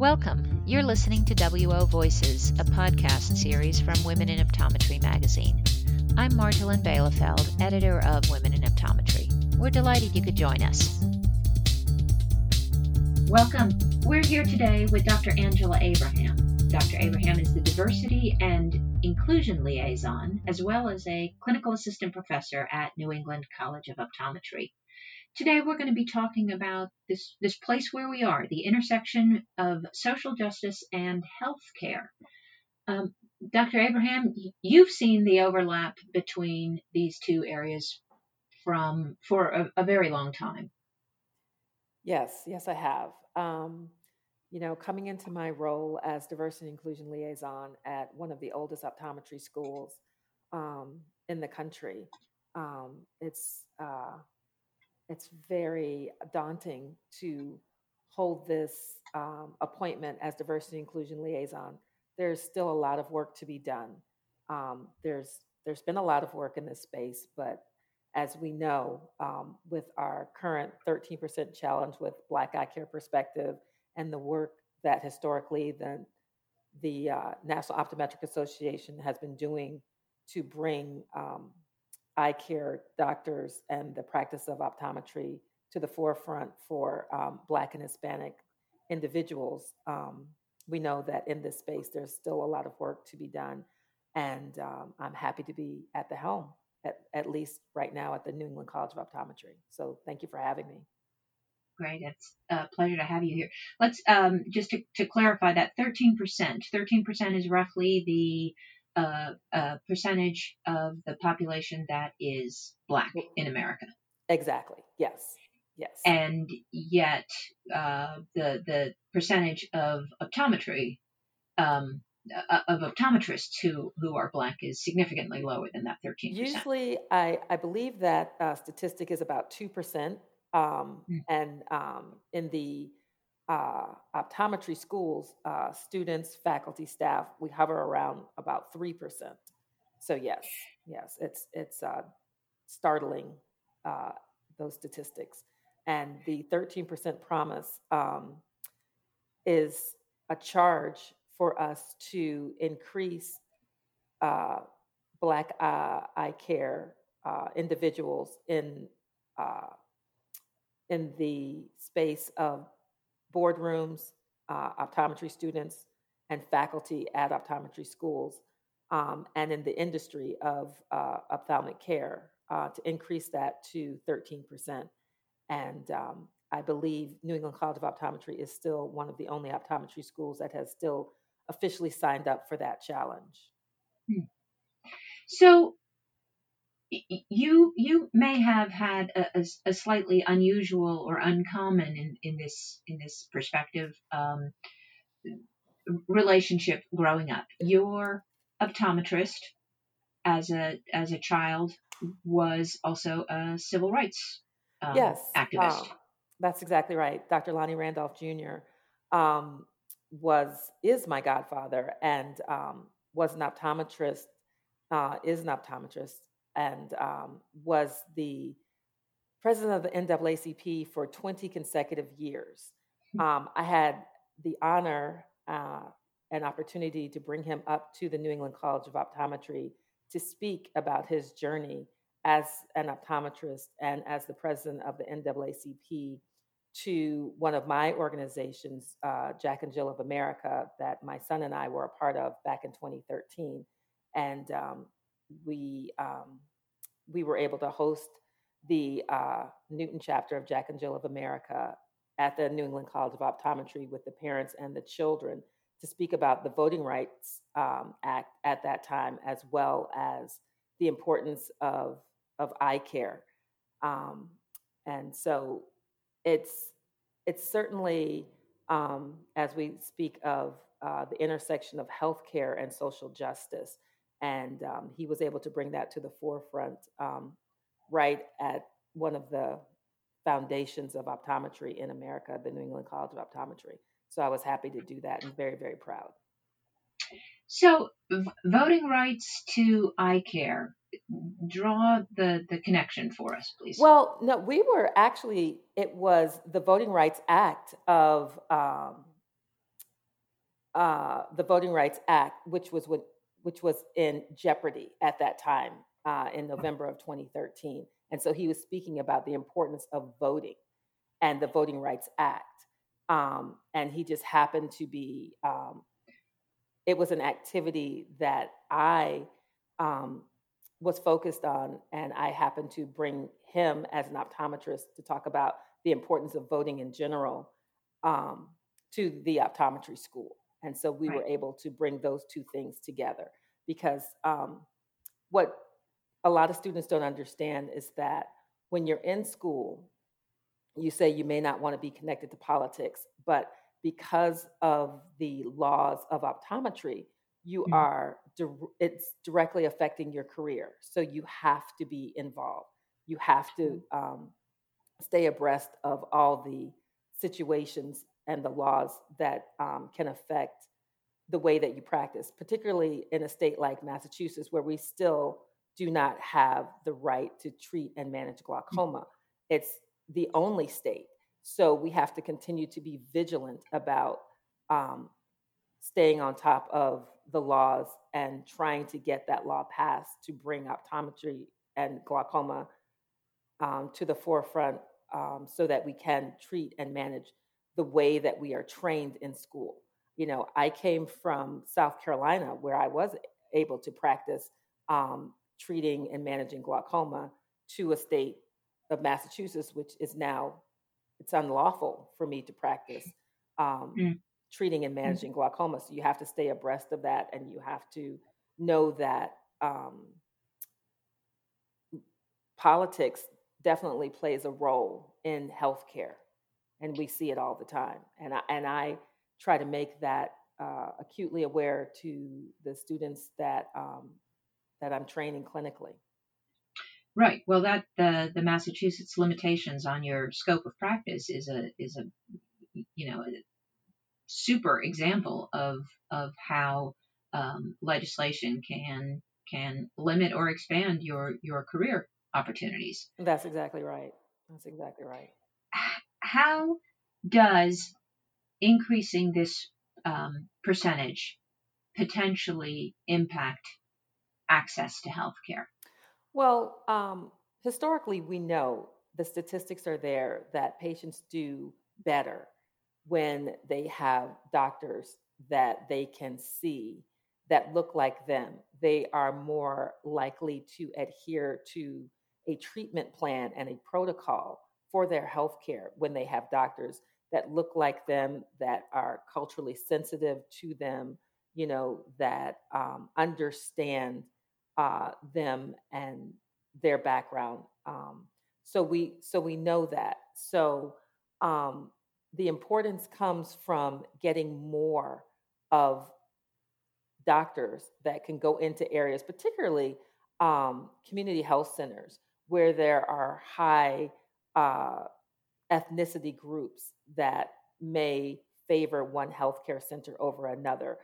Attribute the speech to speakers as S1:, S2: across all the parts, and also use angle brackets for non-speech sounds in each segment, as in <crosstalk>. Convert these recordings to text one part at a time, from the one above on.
S1: Welcome. You're listening to WO Voices, a podcast series from Women in Optometry magazine. I'm Marjolijn Bijleveld, editor of Women in Optometry. We're delighted you could join us. Welcome. We're here today with Dr. Angela Abraham. Dr. Abraham is the Diversity and Inclusion Liaison, as well as a clinical assistant professor at New England College of Optometry. Today we're going to be talking about this, this place where we are, the intersection of social justice and healthcare. Um, Dr. Abraham, you've seen the overlap between these two areas from for a, a very long time.
S2: Yes, yes, I have. Um, you know, coming into my role as diversity and inclusion liaison at one of the oldest optometry schools um, in the country, um, it's uh, it's very daunting to hold this um, appointment as diversity inclusion liaison. There's still a lot of work to be done. Um, there's there's been a lot of work in this space, but as we know, um, with our current 13% challenge with Black Eye Care Perspective and the work that historically the the uh, National Optometric Association has been doing to bring um, eye care doctors and the practice of optometry to the forefront for um, Black and Hispanic individuals. Um, we know that in this space, there's still a lot of work to be done. And um, I'm happy to be at the helm, at, at least right now at the New England College of Optometry. So thank you for having me.
S1: Great. It's a pleasure to have you here. Let's um, just to, to clarify that 13%. 13% is roughly the a, a percentage of the population that is black in America.
S2: Exactly. Yes. Yes.
S1: And yet, uh, the the percentage of optometry um, uh, of optometrists who who are black is significantly lower than that 13%.
S2: Usually, I I believe that uh, statistic is about two percent, um, mm. and um, in the uh, optometry schools, uh, students, faculty, staff, we hover around about three percent. So yes, yes, it's it's uh, startling uh, those statistics, and the thirteen percent promise um, is a charge for us to increase uh, Black eye care uh, individuals in in the space of boardrooms, uh, optometry students, and faculty at optometry schools, um, and in the industry of uh, ophthalmic care uh, to increase that to 13%. And um, I believe New England College of Optometry is still one of the only optometry schools that has still officially signed up for that challenge. Hmm.
S1: So, you you may have had a, a, a, slightly unusual or uncommon in, in this in this perspective um, relationship growing up. Your optometrist as a as a child was also a civil rights um, yes activist. Um,
S2: that's exactly right. Dr. Lonnie Randolph Jr. Um, was is my godfather and um, was an optometrist. Uh, is an optometrist and um, was the president of the NAACP for 20 consecutive years. Hmm. Um, I had the honor uh, and opportunity to bring him up to the New England College of Optometry to speak about his journey as an optometrist and as the president of the NAACP to one of my organizations, uh, Jack and Jill of America, that my son and I were a part of back in 2013. And um, we um, we were able to host the uh, Newton chapter of Jack and Jill of America at the New England College of Optometry with the parents and the children to speak about the Voting Rights um, Act at that time, as well as the importance of of eye care. Um, and so it's it's certainly um, as we speak of uh, the intersection of healthcare and social justice and um, he was able to bring that to the forefront um, right at one of the foundations of optometry in America, the New England College of Optometry. So I was happy to do that and very, very proud.
S1: So, v- voting rights to eye care, draw the, the connection for us, please.
S2: Well, no, we were actually, it was the Voting Rights Act of um, uh, the Voting Rights Act, which was what, which was in jeopardy at that time uh, in November of 2013. And so he was speaking about the importance of voting and the Voting Rights Act. Um, and he just happened to be, um, it was an activity that I um, was focused on, and I happened to bring him as an optometrist to talk about the importance of voting in general um, to the optometry school. And so we right. were able to bring those two things together because um, what a lot of students don't understand is that when you're in school, you say you may not want to be connected to politics, but because of the laws of optometry, you mm-hmm. are it's directly affecting your career. So you have to be involved. You have to um, stay abreast of all the situations and the laws that um, can affect the way that you practice, particularly in a state like Massachusetts, where we still do not have the right to treat and manage mm. glaucoma. It's the only state. So we have to continue to be vigilant about um, staying on top of the laws and trying to get that law passed to bring optometry and glaucoma um, to the forefront um, so that we can treat and manage the way that we are trained in school. You know, I came from South Carolina where I was able to practice um, treating and managing glaucoma to a state of Massachusetts, which is now it's unlawful for me to practice um, mm. treating and mm. managing mm. glaucoma. So you have to stay abreast of that, and you have to know that um, politics definitely plays a role in healthcare, and we see it all the time. And I, and I try to make that uh, acutely aware to the students that um, that I'm training clinically.
S1: Right. Well, that the the Massachusetts limitations on your scope of practice is a is a you know a super example of of how um, legislation can can limit or expand your your career opportunities.
S2: That's exactly right. That's exactly right.
S1: How does increasing this um, percentage potentially impact access to health care?
S2: Well, um, historically, we know the statistics are there that patients do better when they have doctors that they can see that look like them. They are more likely to adhere to a treatment plan and a protocol for their health care when they have doctors that look like them, that are culturally sensitive to them, you know, that um, understand uh, them and their background. Um, so we so we know that. So um, the importance comes from getting more of doctors that can go into areas, particularly um, community health centers, where there are high uh, ethnicity groups that may favor one healthcare center over another.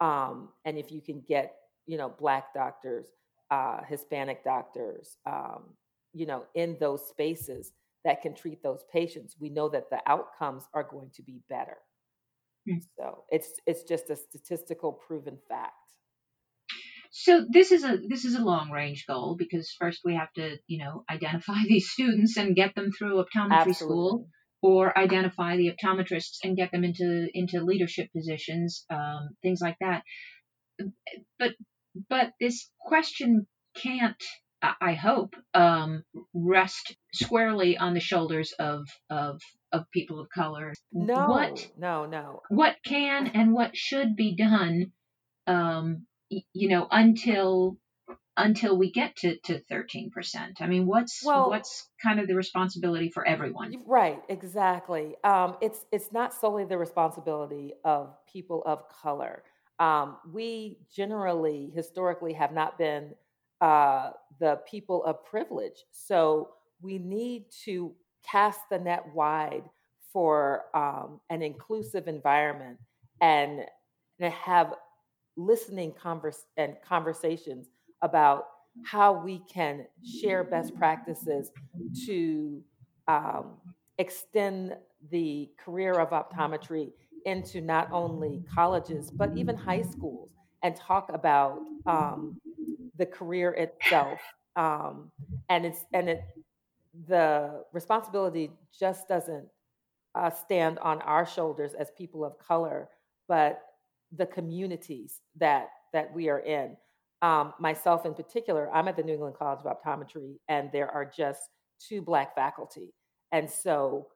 S2: Um, and if you can get you know, black doctors, uh, Hispanic doctors, um, you know, in those spaces that can treat those patients, we know that the outcomes are going to be better. Mm. So it's it's just a statistical proven fact.
S1: So this is a this is a long range goal because first we have to you know identify <laughs> these students and get them through optometry Absolutely. school, or identify the optometrists and get them into into leadership positions, um, things like that. But but this question can't, I hope, um, rest squarely on the shoulders of of of people of color.
S2: No, what, no, no.
S1: What can and what should be done, um, you know, until until we get to, to 13%. I mean, what's well, what's kind of the responsibility for everyone?
S2: Right, exactly. Um, it's it's not solely the responsibility of people of color. Um, we generally, historically, have not been uh, the people of privilege. So we need to cast the net wide for um, an inclusive environment and, and have listening converse and conversations about how we can share best practices to um, extend the career of optometry into not only colleges but even high schools and talk about um, the career itself. Um, and it's and it the responsibility just doesn't uh, stand on our shoulders as people of color but the communities that that we are in um, myself in particular i'm at the new england college of optometry and there are just two black faculty and so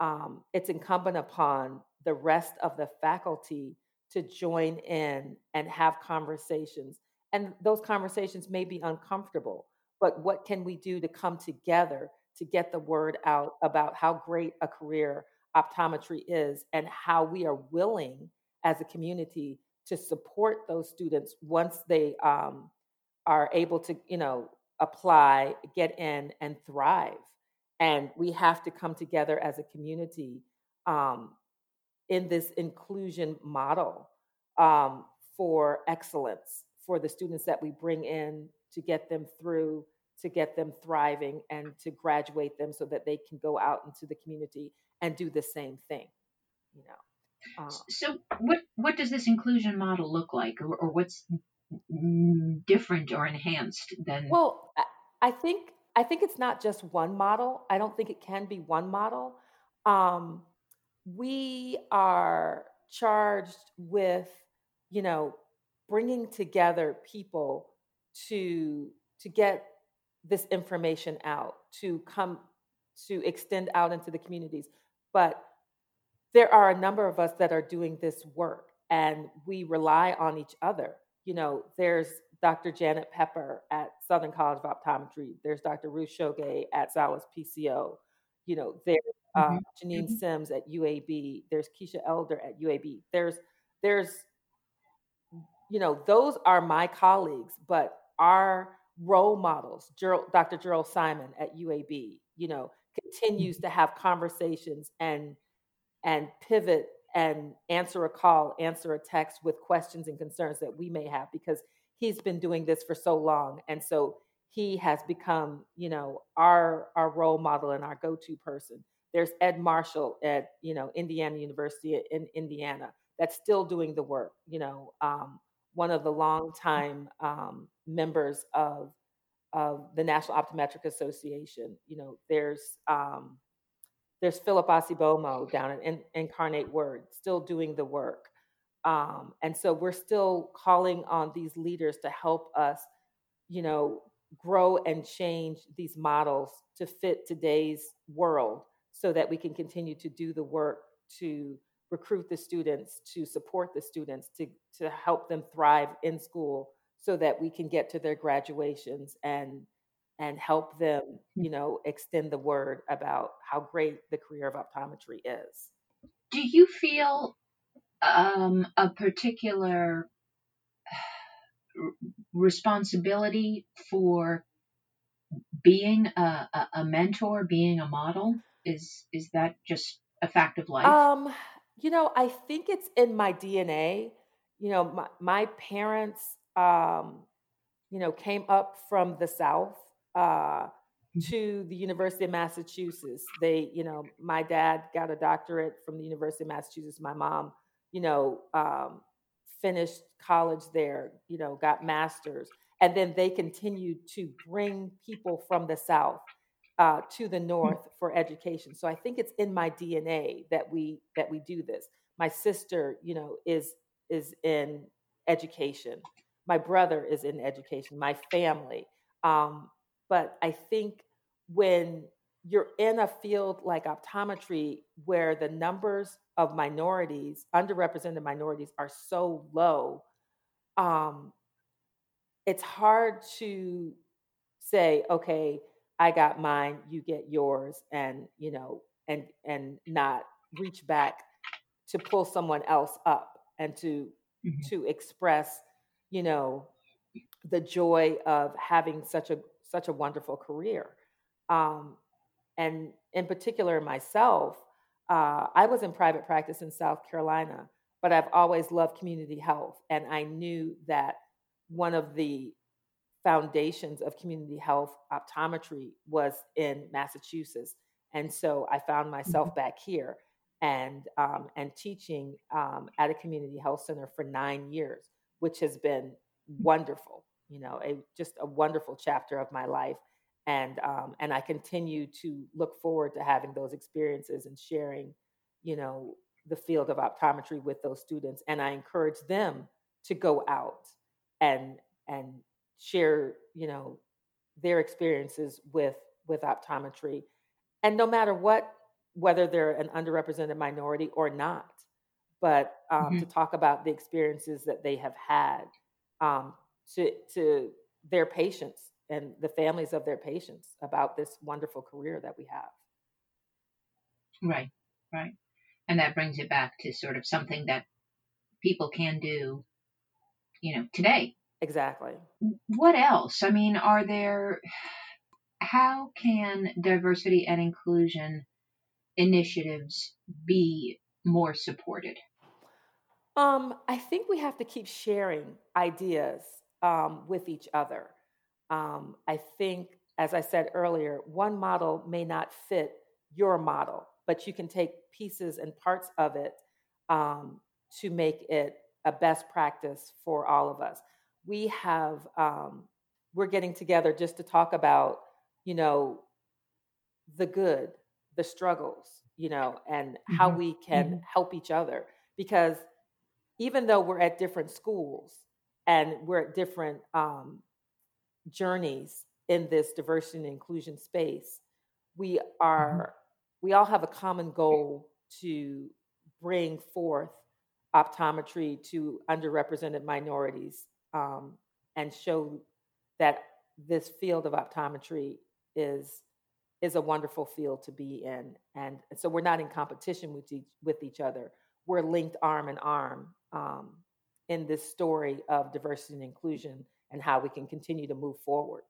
S2: um, it's incumbent upon the rest of the faculty to join in and have conversations. And those conversations may be uncomfortable, but what can we do to come together to get the word out about how great a career optometry is and how we are willing as a community to support those students once they um, are able to, you know, apply, get in, and thrive. And we have to come together as a community um, in this inclusion model um, for excellence for the students that we bring in to get them through to get them thriving and to graduate them so that they can go out into the community and do the same thing you know
S1: uh, so what what does this inclusion model look like or, or what's different or enhanced than
S2: well i think i think it's not just one model i don't think it can be one model um, we are charged with, you know, bringing together people to to get this information out, to come to extend out into the communities. But there are a number of us that are doing this work and we rely on each other. You know, there's Dr. Janet Pepper at Southern College of Optometry. There's Dr. Ruth Shoge at Salus PCO. You know, there's mm-hmm. uh, Janine mm-hmm. Sims at UAB. There's Keisha Elder at UAB. There's there's you know those are my colleagues, but our role models, Gerald, Dr. Gerald Simon at UAB, you know, continues mm-hmm. to have conversations and and pivot and answer a call, answer a text with questions and concerns that we may have because he's been doing this for so long. And so he has become, you know, our our role model and our go-to person. There's Ed Marshall at you know Indiana University in Indiana that's still doing the work. You know, um, one of the longtime um, members of of the National Optometric Association. You know, there's um, there's Philip Aitsebaomo down in, in Incarnate Word still doing the work. Um, and so we're still calling on these leaders to help us, you know, grow and change these models to fit today's world so that we can continue to do the work to recruit the students, to support the students, to, to help them thrive in school so that we can get to their graduations and and help them, you know, extend the word about how great the career of optometry is.
S1: Do you feel um, a particular <sighs> responsibility for being a, a, mentor, being a model? Is is that just a fact of life?
S2: Um, you know, I think it's in my DNA. You know, my, my parents, um, you know, came up from the South uh, mm-hmm. to the University of Massachusetts. They, you know, my dad got a doctorate from the University of Massachusetts. My mom, you know, um, finished college there. You know, got masters, and then they continued to bring people from the South uh, to the hmm. north for education. So I think it's in my DNA that we that we do this. My sister, you know, is is in education. My brother is in education. My family. Um, but I think when you're in a field like optometry where the numbers of minorities, underrepresented minorities, are so low, um, it's hard to say, okay, I got mine, you get yours, and you know, and and not reach back to pull someone else up and to mm-hmm. to express, you know, the joy of having such a such a wonderful career. Um, and in particular, myself, uh, I was in private practice in South Carolina, but I've always loved community health, and I knew that one of the foundations of community health optometry was in Massachusetts. And so I found myself mm-hmm. back here. and um, and teaching um, at a community health center for nine years, which has been wonderful. You know, a just a wonderful chapter of my life, and um, and I continue to look forward to having those experiences and sharing, you know, the field of optometry with those students, and I encourage them to go out and and share, you know, their experiences with with optometry, and no matter what, whether they're an underrepresented minority or not, but um, mm-hmm. to talk about the experiences that they have had um, to to their patients and the families of their patients about this wonderful career that we have.
S1: Right, right. And that brings it back to sort of something that people can do, you know, today.
S2: Exactly.
S1: What else? I mean, are there, how can diversity and inclusion initiatives be more supported?
S2: Um, I think we have to keep sharing ideas um, with each other. Um, I think, as I said earlier, one model may not fit your model, but you can take pieces and parts of it um, to make it a best practice for all of us. We have, um, we're getting together just to talk about, you know, the good, the struggles, you know, and mm-hmm. how we can mm-hmm. help each other. Because even though we're at different schools and we're at different um, journeys in this diversity and inclusion space, we mm-hmm. are we all have a common goal to bring forth optometry to underrepresented minorities um, and show that this field of optometry is is a wonderful field to be in and so we're not in competition with each with each other we're linked arm in arm um, in this story of diversity and inclusion and how we can continue to move forward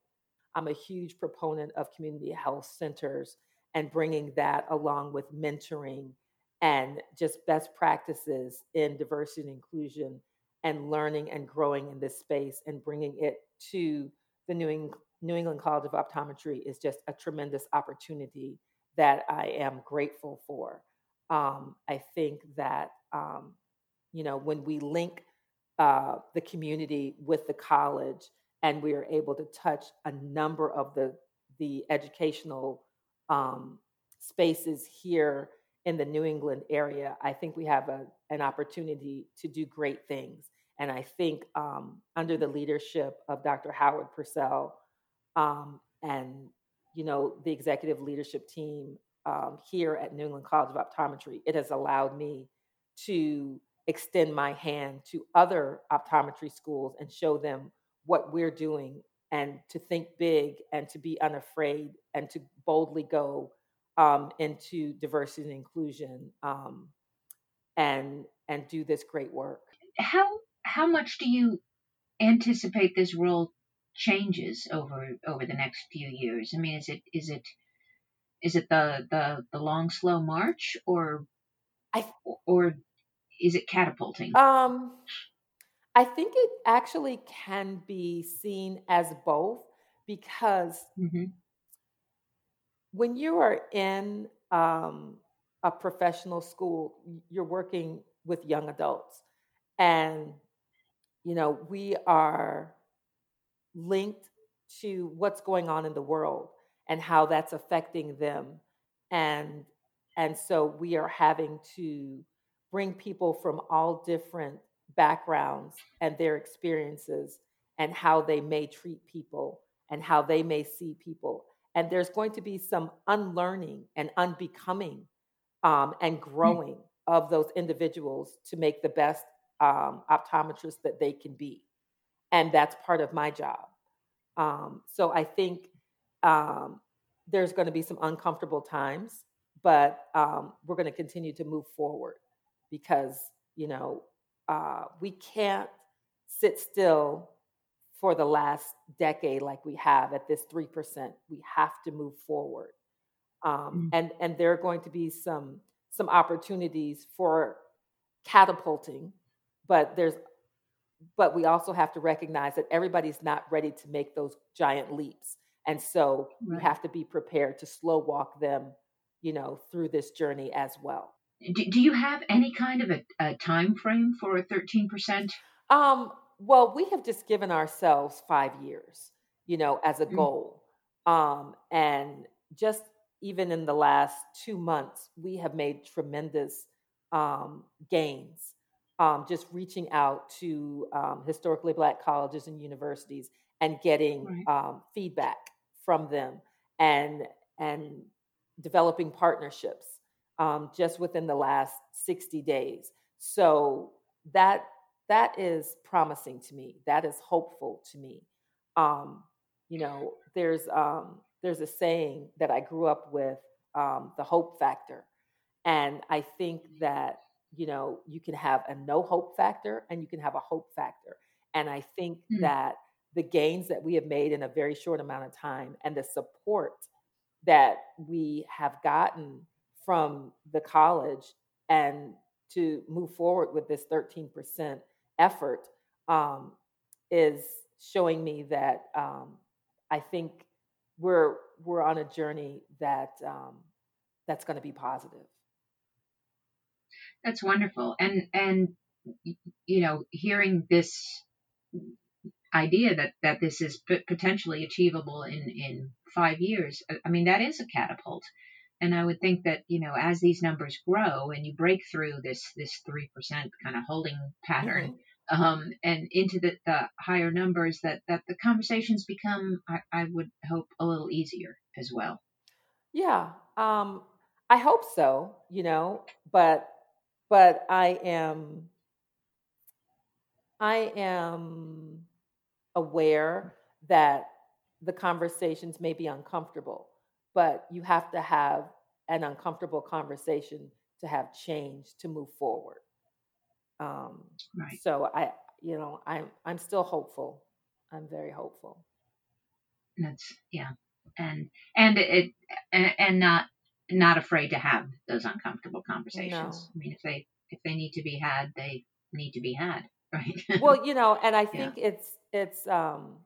S2: i'm a huge proponent of community health centers and bringing that along with mentoring and just best practices in diversity and inclusion and learning and growing in this space and bringing it to the New England, New England College of Optometry is just a tremendous opportunity that I am grateful for. Um, I think that, um, you know, when we link uh, the community with the college and we are able to touch a number of the, the educational um, spaces here in the New England area, I think we have a, an opportunity to do great things. And I think um, under the leadership of Dr. Howard Purcell um, and you know the executive leadership team um, here at New England College of Optometry, it has allowed me to extend my hand to other optometry schools and show them what we're doing and to think big and to be unafraid and to boldly go um, into diversity and inclusion um, and and do this great work.
S1: How how much do you anticipate this role changes over over the next few years? I mean, is it is it is it the the the long slow march or I or is it catapulting?
S2: Um, I think it actually can be seen as both because mm-hmm. when you are in um, a professional school, you're working with young adults, and you know we are linked to what's going on in the world and how that's affecting them, and and so we are having to bring people from all different backgrounds and their experiences and how they may treat people and how they may see people. And there's going to be some unlearning and unbecoming um, and hmm. growing mm-hmm. of those individuals to make the best um, optometrists that they can be. And that's part of my job. Um, so I think um, there's going to be some uncomfortable times, but um, we're going to continue to move forward because, you know, uh, we can't sit still for the last decade like we have at this 3%. We have to move forward. Um, mm-hmm. and, and there are going to be some, some opportunities for catapulting, but there's but we also have to recognize that everybody's not ready to make those giant leaps. And so right. we have to be prepared to slow walk them, you know, through this journey as well
S1: Do, do you have any kind of a, a time frame for a 13%?
S2: Um, well, we have just given ourselves five years, you know, as a
S1: Mm.
S2: goal. Um, and just even in the last two months, we have made tremendous um, gains. Um, just reaching out to um, historically black colleges and universities and getting
S1: Right.
S2: um, feedback from them and and developing partnerships um, just within the last 60 days. So that that is promising to me. That is hopeful to me. Um, you know, there's um, there's a saying that I grew up with, um, the hope factor, and I think that you know you can have a no hope factor and you can have a hope factor, and I think
S1: Mm.
S2: that the gains that we have made in a very short amount of time and the support that we have gotten from the college and to move forward with this 13% effort um, is showing me that um, I think we're we're on a journey that um, that's going to be positive.
S1: That's wonderful. And, and, you know, hearing this idea that, that this is potentially achievable in, in five years, I- I mean, that is a catapult. And I would think that, you know, as these numbers grow and you break through this, this 3% kind of holding pattern,
S2: Mhm.
S1: um, and into the, the higher numbers that, that the conversations become, I, I would hope a little easier as well.
S2: Yeah, um, I hope so. You know, but but I am I am aware that the conversations may be uncomfortable, but you have to have an uncomfortable conversation to have change to move forward. Um,
S1: Right.
S2: so I, you know, I'm I'm still hopeful. I'm very hopeful.
S1: That's yeah, and and it and, and not not afraid to have those uncomfortable conversations.
S2: No.
S1: I mean, if they if they need to be had, they need to be had, <laughs> right?
S2: Well, you know, and I
S1: Yeah.
S2: think it's it's um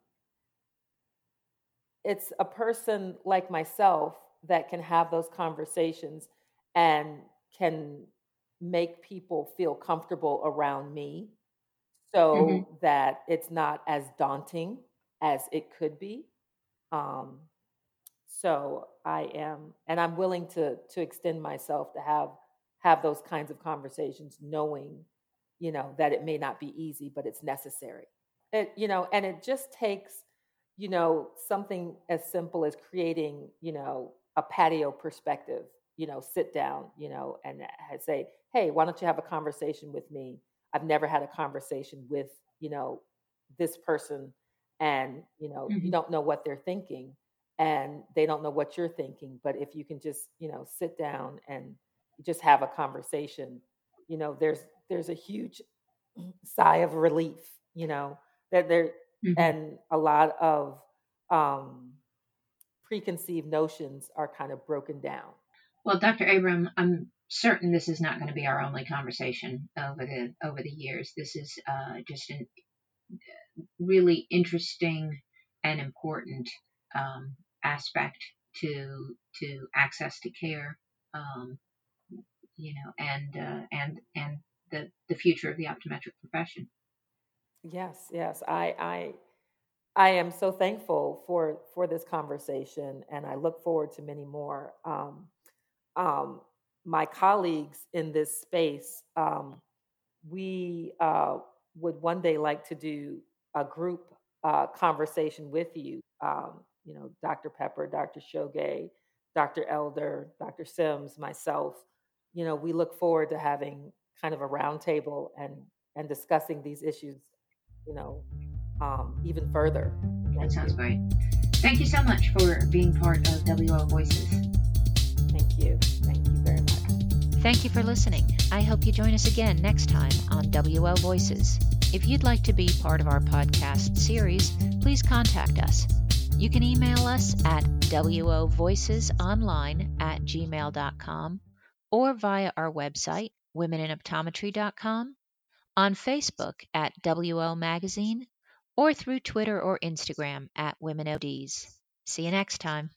S2: it's a person like myself that can have those conversations and can make people feel comfortable around me so
S1: Mm-hmm.
S2: that it's not as daunting as it could be um so i am and i'm willing to to extend myself to have have those kinds of conversations knowing you know that it may not be easy but it's necessary it you know and it just takes you know something as simple as creating you know a patio perspective you know sit down you know and say hey why don't you have a conversation with me i've never had a conversation with you know this person and you know you
S1: Mhm.
S2: don't know what they're thinking and they don't know what you're thinking but if you can just you know sit down and just have a conversation you know there's there's a huge <clears throat> sigh of relief you know that there
S1: Mhm.
S2: and a lot of um preconceived notions are kind of broken down
S1: Well, Dr. Abraham, I'm certain this is not going to be our only conversation over the over the years. This is uh, just a really interesting and important um, aspect to to access to care, um, you know, and uh, and and the the future of the optometric profession.
S2: Yes yes i i i am so thankful for for this conversation and i look forward to many more um um my colleagues in this space um we uh would one day like to do a group uh, conversation with you. Um, you know, Dr. Pepper, Dr. Shoge, Dr. Elder, Dr. Sims, myself. You know, we look forward to having kind of a roundtable and and discussing these issues. You know, um, even further.
S1: That sounds
S2: you.
S1: great. Thank you so much for being part of WO Voices.
S2: Thank you. Thank you very much.
S1: Thank you for listening. I hope you join us again next time on WO Voices. If you'd like to be part of our podcast series, please contact us. You can email us at wovoicesonline at gmail.com or via our website, womeninoptometry.com, on Facebook at WO Magazine, or through Twitter or Instagram at WomenODs. See you next time.